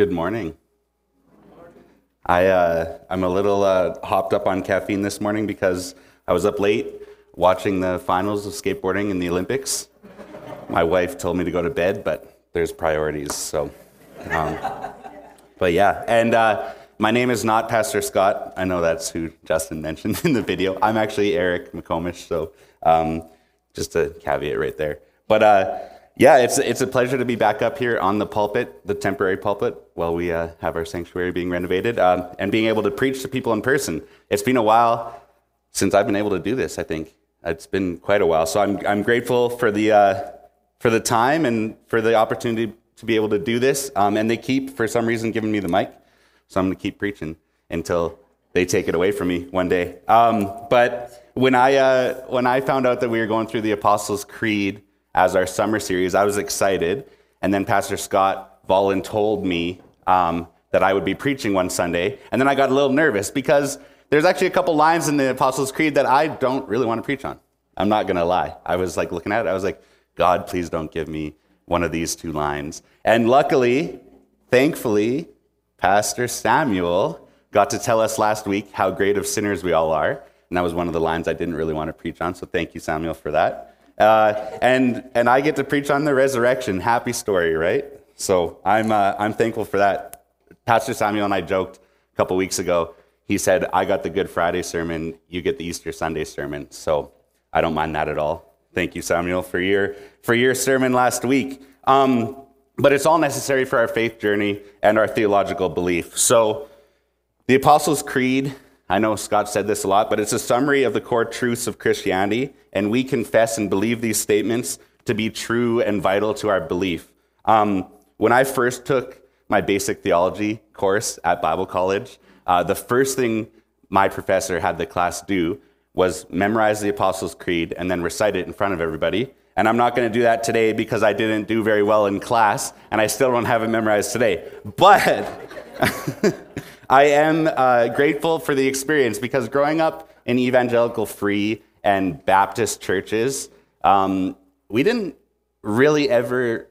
Good morning. I, uh, I'm a little uh, hopped up on caffeine this morning because I was up late watching the finals of skateboarding in the Olympics. My wife told me to go to bed, but there's priorities, so. Um, but yeah, and uh, my name is not Pastor Scott. I know that's who Justin mentioned in the video. I'm actually Eric McComish, so um, just a caveat right there. But uh, yeah, it's, it's a pleasure to be back up here on the pulpit, the temporary pulpit, while we uh, have our sanctuary being renovated, um, and being able to preach to people in person. It's been a while since I've been able to do this, I think. It's been quite a while. So I'm, I'm grateful for the, uh, for the time and for the opportunity to be able to do this. Um, and they keep, for some reason, giving me the mic. So I'm going to keep preaching until they take it away from me one day. Um, but when I, uh, when I found out that we were going through the Apostles' Creed as our summer series, I was excited. And then Pastor Scott Volin told me um, that I would be preaching one Sunday. And then I got a little nervous because there's actually a couple lines in the Apostles' Creed that I don't really want to preach on. I'm not going to lie. I was like looking at it, I was like, God, please don't give me one of these two lines. And luckily, thankfully, Pastor Samuel got to tell us last week how great of sinners we all are. And that was one of the lines I didn't really want to preach on. So thank you, Samuel, for that. Uh, and, and I get to preach on the resurrection. Happy story, right? So I'm, uh, I'm thankful for that. Pastor Samuel and I joked a couple weeks ago. He said, I got the Good Friday sermon, you get the Easter Sunday sermon. So I don't mind that at all. Thank you, Samuel, for your, for your sermon last week. Um, but it's all necessary for our faith journey and our theological belief. So, the Apostles' Creed, I know Scott said this a lot, but it's a summary of the core truths of Christianity, and we confess and believe these statements to be true and vital to our belief. Um, when I first took my basic theology course at Bible college, uh, the first thing my professor had the class do was memorize the Apostles' Creed and then recite it in front of everybody. And I'm not going to do that today because I didn't do very well in class and I still don't have it memorized today. But I am uh, grateful for the experience because growing up in evangelical free and Baptist churches, um, we didn't really ever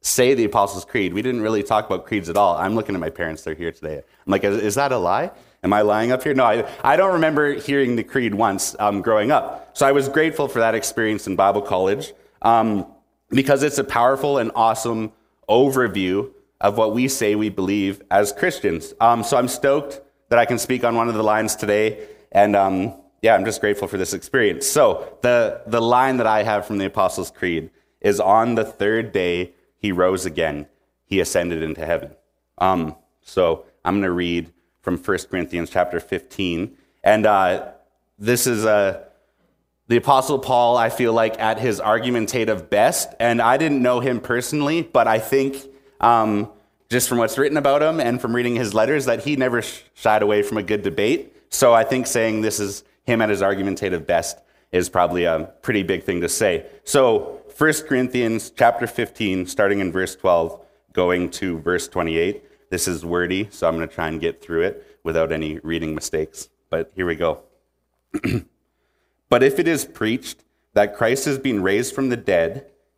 say the Apostles' Creed. We didn't really talk about creeds at all. I'm looking at my parents, they're here today. I'm like, is, is that a lie? Am I lying up here? No, I, I don't remember hearing the creed once um, growing up. So I was grateful for that experience in Bible college um, because it's a powerful and awesome overview of what we say we believe as Christians. Um, so I'm stoked that I can speak on one of the lines today. And um, yeah, I'm just grateful for this experience. So the, the line that I have from the Apostles' Creed is on the third day he rose again, he ascended into heaven. Um, so I'm going to read from 1 Corinthians chapter 15. And uh, this is uh, the Apostle Paul, I feel like, at his argumentative best. And I didn't know him personally, but I think um, just from what's written about him and from reading his letters that he never shied away from a good debate. So I think saying this is him at his argumentative best is probably a pretty big thing to say. So 1 Corinthians chapter 15, starting in verse 12, going to verse 28. This is wordy, so I'm going to try and get through it without any reading mistakes. But here we go. but if it is preached that Christ has been raised from the dead,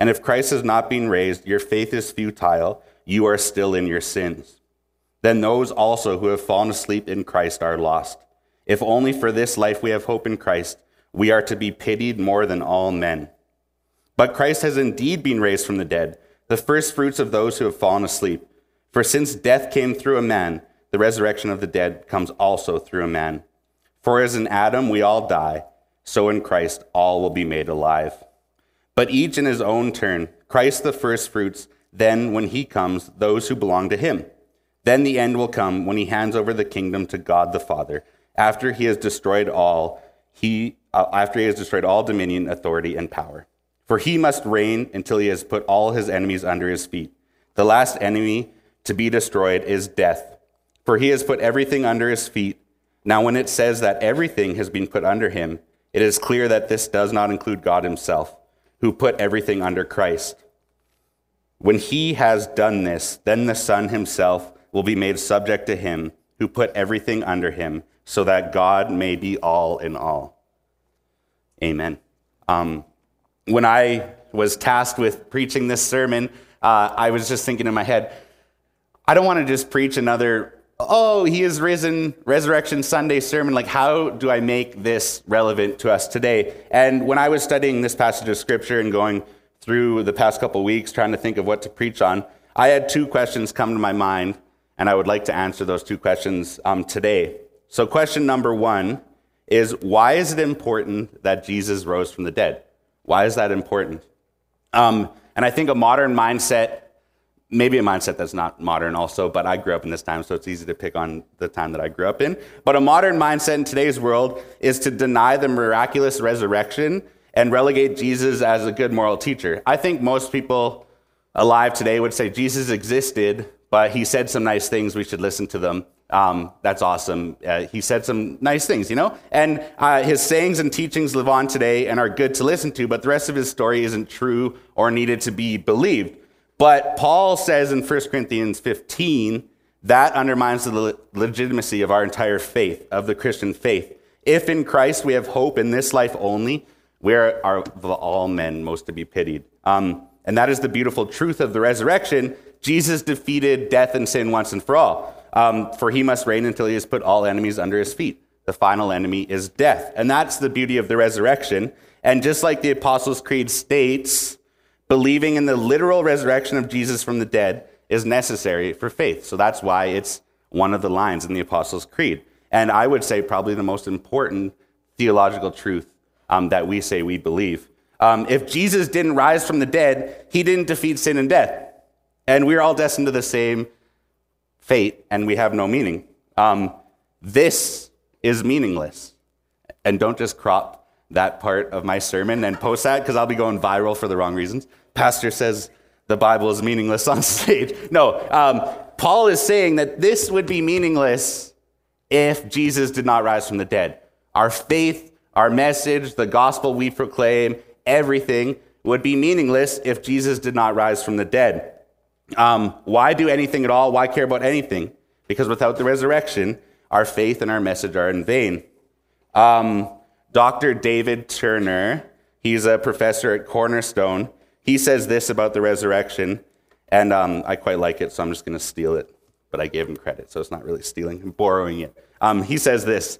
And if Christ has not been raised, your faith is futile, you are still in your sins. Then those also who have fallen asleep in Christ are lost. If only for this life we have hope in Christ, we are to be pitied more than all men. But Christ has indeed been raised from the dead the first fruits of those who have fallen asleep. For since death came through a man, the resurrection of the dead comes also through a man. For as in Adam we all die, so in Christ all will be made alive. But each in his own turn, Christ the first fruits, then when he comes, those who belong to him. Then the end will come when he hands over the kingdom to God the Father, after he has destroyed all, he uh, after he has destroyed all dominion, authority, and power. For he must reign until he has put all his enemies under his feet. The last enemy to be destroyed is death. for he has put everything under his feet. Now, when it says that everything has been put under him, it is clear that this does not include God himself, who put everything under Christ. When he has done this, then the Son himself will be made subject to him who put everything under him, so that God may be all in all. Amen. Um, when I was tasked with preaching this sermon, uh, I was just thinking in my head, I don't want to just preach another, oh, he is risen, Resurrection Sunday sermon. Like, how do I make this relevant to us today? And when I was studying this passage of scripture and going through the past couple weeks trying to think of what to preach on, I had two questions come to my mind, and I would like to answer those two questions um, today. So, question number one is why is it important that Jesus rose from the dead? Why is that important? Um, and I think a modern mindset, maybe a mindset that's not modern also, but I grew up in this time, so it's easy to pick on the time that I grew up in. But a modern mindset in today's world is to deny the miraculous resurrection and relegate Jesus as a good moral teacher. I think most people alive today would say Jesus existed, but he said some nice things, we should listen to them. Um, that's awesome. Uh, he said some nice things, you know? And uh, his sayings and teachings live on today and are good to listen to, but the rest of his story isn't true or needed to be believed. But Paul says in 1 Corinthians 15 that undermines the legitimacy of our entire faith, of the Christian faith. If in Christ we have hope in this life only, where are all men most to be pitied? Um, and that is the beautiful truth of the resurrection. Jesus defeated death and sin once and for all. Um, for he must reign until he has put all enemies under his feet. The final enemy is death. And that's the beauty of the resurrection. And just like the Apostles' Creed states, believing in the literal resurrection of Jesus from the dead is necessary for faith. So that's why it's one of the lines in the Apostles' Creed. And I would say probably the most important theological truth um, that we say we believe. Um, if Jesus didn't rise from the dead, he didn't defeat sin and death. And we're all destined to the same fate, and we have no meaning. Um, this is meaningless. And don't just crop that part of my sermon and post that because I'll be going viral for the wrong reasons. Pastor says the Bible is meaningless on stage. No, um, Paul is saying that this would be meaningless if Jesus did not rise from the dead. Our faith, our message, the gospel we proclaim, everything would be meaningless if Jesus did not rise from the dead. Um, why do anything at all? Why care about anything? Because without the resurrection, our faith and our message are in vain. Um, Dr. David Turner, he's a professor at Cornerstone. He says this about the resurrection, and um, I quite like it, so I'm just going to steal it. But I gave him credit, so it's not really stealing, I'm borrowing it. Um, he says this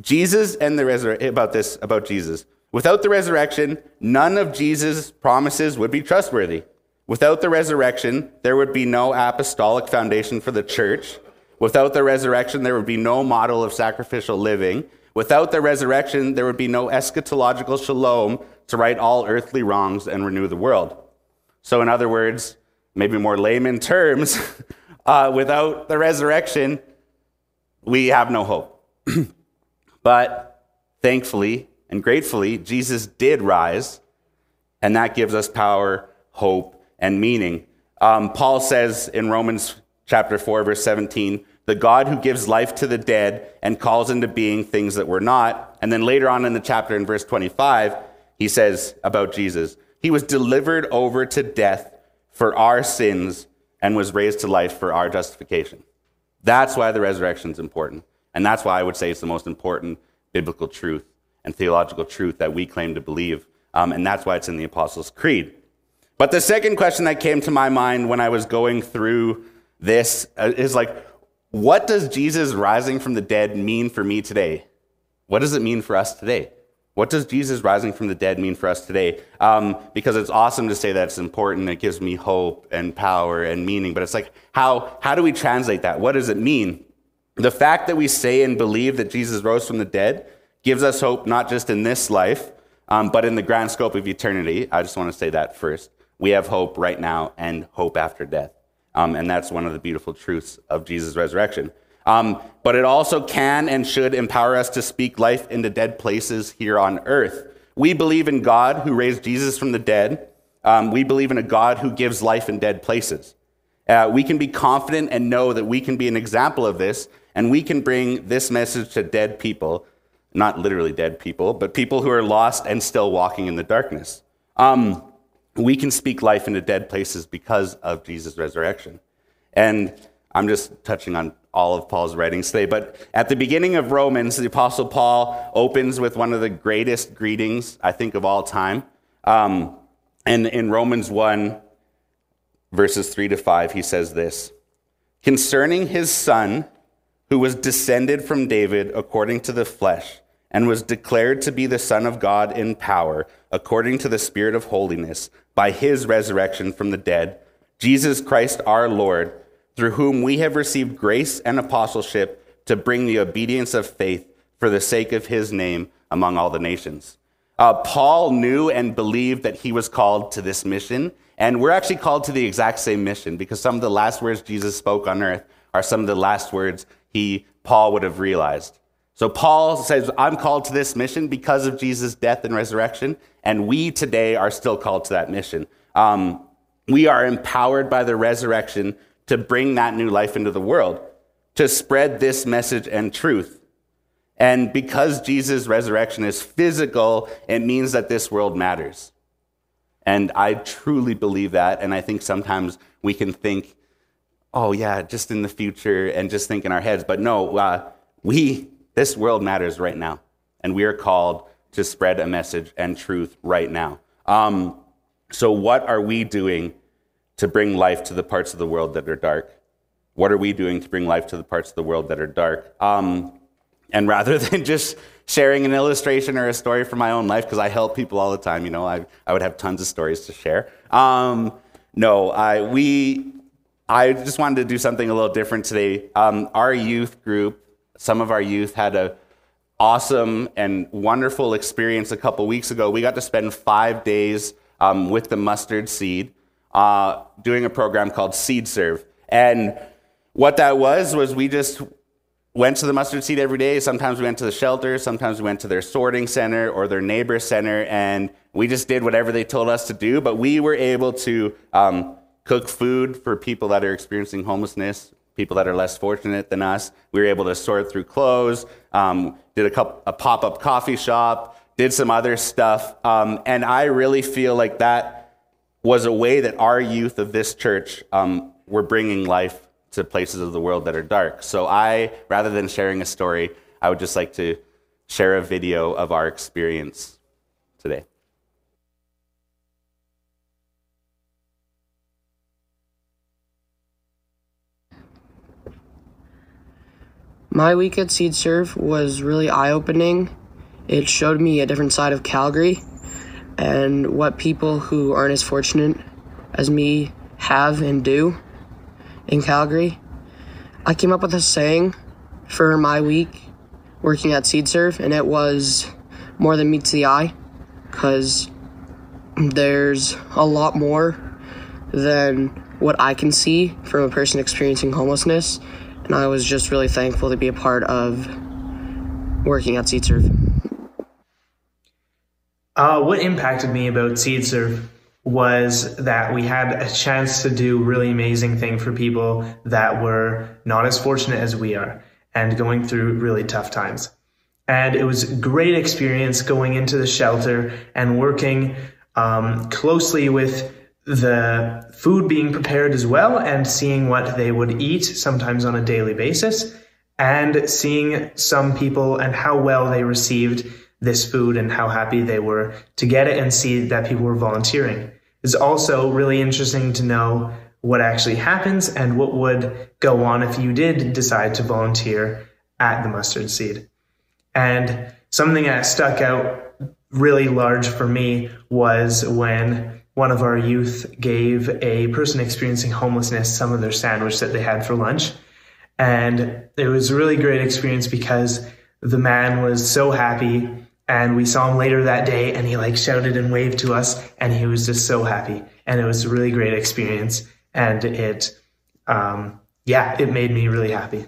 Jesus and the resurrection, about this, about Jesus. Without the resurrection, none of Jesus' promises would be trustworthy. Without the resurrection, there would be no apostolic foundation for the church. Without the resurrection, there would be no model of sacrificial living. Without the resurrection, there would be no eschatological shalom to right all earthly wrongs and renew the world. So, in other words, maybe more layman terms, uh, without the resurrection, we have no hope. but thankfully and gratefully, Jesus did rise, and that gives us power, hope, and meaning. Um, Paul says in Romans chapter 4, verse 17, the God who gives life to the dead and calls into being things that were not. And then later on in the chapter, in verse 25, he says about Jesus, He was delivered over to death for our sins and was raised to life for our justification. That's why the resurrection is important. And that's why I would say it's the most important biblical truth and theological truth that we claim to believe. Um, and that's why it's in the Apostles' Creed. But the second question that came to my mind when I was going through this uh, is like, what does Jesus rising from the dead mean for me today? What does it mean for us today? What does Jesus rising from the dead mean for us today? Um, because it's awesome to say that it's important. It gives me hope and power and meaning. But it's like, how, how do we translate that? What does it mean? The fact that we say and believe that Jesus rose from the dead gives us hope not just in this life, um, but in the grand scope of eternity. I just want to say that first we have hope right now and hope after death. Um, and that's one of the beautiful truths of Jesus' resurrection. Um, but it also can and should empower us to speak life into dead places here on earth. We believe in God who raised Jesus from the dead. Um, we believe in a God who gives life in dead places. Uh, we can be confident and know that we can be an example of this, and we can bring this message to dead people, not literally dead people, but people who are lost and still walking in the darkness. Um, we can speak life into dead places because of Jesus' resurrection. And I'm just touching on all of Paul's writings today, but at the beginning of Romans, the Apostle Paul opens with one of the greatest greetings, I think, of all time. Um, and in Romans 1, verses 3 to 5, he says this Concerning his son, who was descended from David according to the flesh, and was declared to be the Son of God in power, according to the Spirit of holiness, by his resurrection from the dead, Jesus Christ our Lord, through whom we have received grace and apostleship to bring the obedience of faith for the sake of his name among all the nations. Uh, Paul knew and believed that he was called to this mission, and we're actually called to the exact same mission because some of the last words Jesus spoke on earth are some of the last words he, Paul, would have realized. So Paul says, I'm called to this mission because of Jesus' death and resurrection, and we today are still called to that mission. Um, we are empowered by the resurrection to bring that new life into the world, to spread this message and truth. And because Jesus' resurrection is physical, it means that this world matters. And I truly believe that. And I think sometimes we can think, oh, yeah, just in the future and just think in our heads. But no, uh, we, this world matters right now. And we are called to spread a message and truth right now. Um, so, what are we doing to bring life to the parts of the world that are dark? What are we doing to bring life to the parts of the world that are dark? Um, and rather than just sharing an illustration or a story from my own life, because I help people all the time, you know, I, I would have tons of stories to share. Um, no, I, we, I just wanted to do something a little different today. Um, our youth group, some of our youth had a awesome and wonderful experience a couple weeks ago. We got to spend five days um, with the mustard seed uh, doing a program called Seed Serve. And what that was, was we just went to the mustard seed every day. Sometimes we went to the shelter, sometimes we went to their sorting center or their neighbor center, and we just did whatever they told us to do. But we were able to um, cook food for people that are experiencing homelessness, people that are less fortunate than us. We were able to sort through clothes, um, did a, a pop up coffee shop, did some other stuff. Um, and I really feel like that was a way that our youth of this church um, were bringing life to places of the world that are dark. So I, rather than sharing a story, I would just like to share a video of our experience today. My week at Seed Serve was really eye opening. It showed me a different side of Calgary and what people who aren't as fortunate as me have and do in Calgary. I came up with a saying for my week working at Seed Serve, and it was more than meets the eye because there's a lot more than what I can see from a person experiencing homelessness. And I was just really thankful to be a part of working at Seed Serve. Uh, what impacted me about Seed Serve was that we had a chance to do really amazing thing for people that were not as fortunate as we are and going through really tough times. And it was a great experience going into the shelter and working um, closely with the food being prepared as well and seeing what they would eat sometimes on a daily basis and seeing some people and how well they received this food and how happy they were to get it and see that people were volunteering. It's also really interesting to know what actually happens and what would go on if you did decide to volunteer at the mustard seed. And something that stuck out really large for me was when one of our youth gave a person experiencing homelessness some of their sandwich that they had for lunch. And it was a really great experience because the man was so happy and we saw him later that day and he like shouted and waved to us and he was just so happy and it was a really great experience and it um, yeah it made me really happy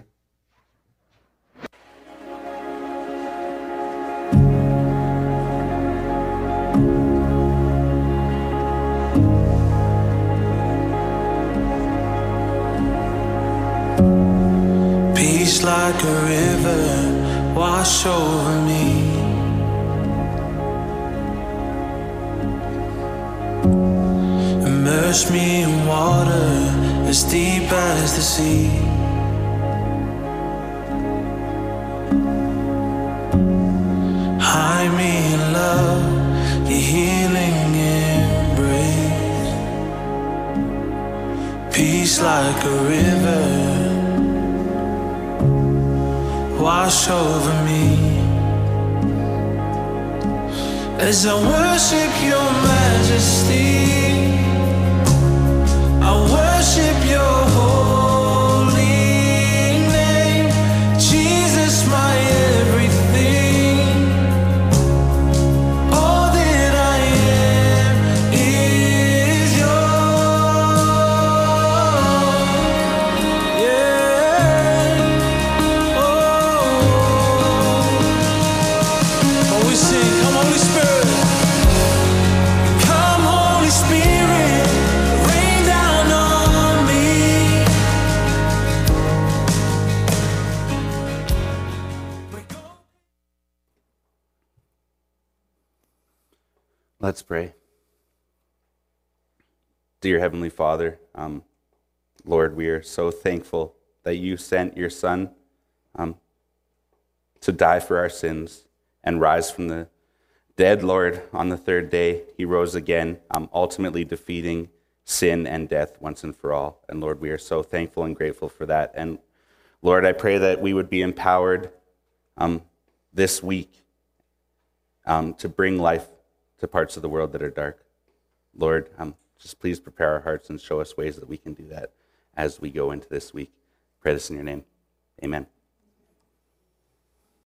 like a river wash over me. Immerse me in water as deep as the sea. Hide me in love, your healing embrace. Peace like a river wash over me as I worship your majesty. I worship your Let's pray. Dear Heavenly Father, um, Lord, we are so thankful that you sent your Son um, to die for our sins and rise from the dead, Lord, on the third day. He rose again, um, ultimately defeating sin and death once and for all. And Lord, we are so thankful and grateful for that. And Lord, I pray that we would be empowered um, this week um, to bring life to parts of the world that are dark. Lord, um, just please prepare our hearts and show us ways that we can do that as we go into this week. Pray this in your name. Amen.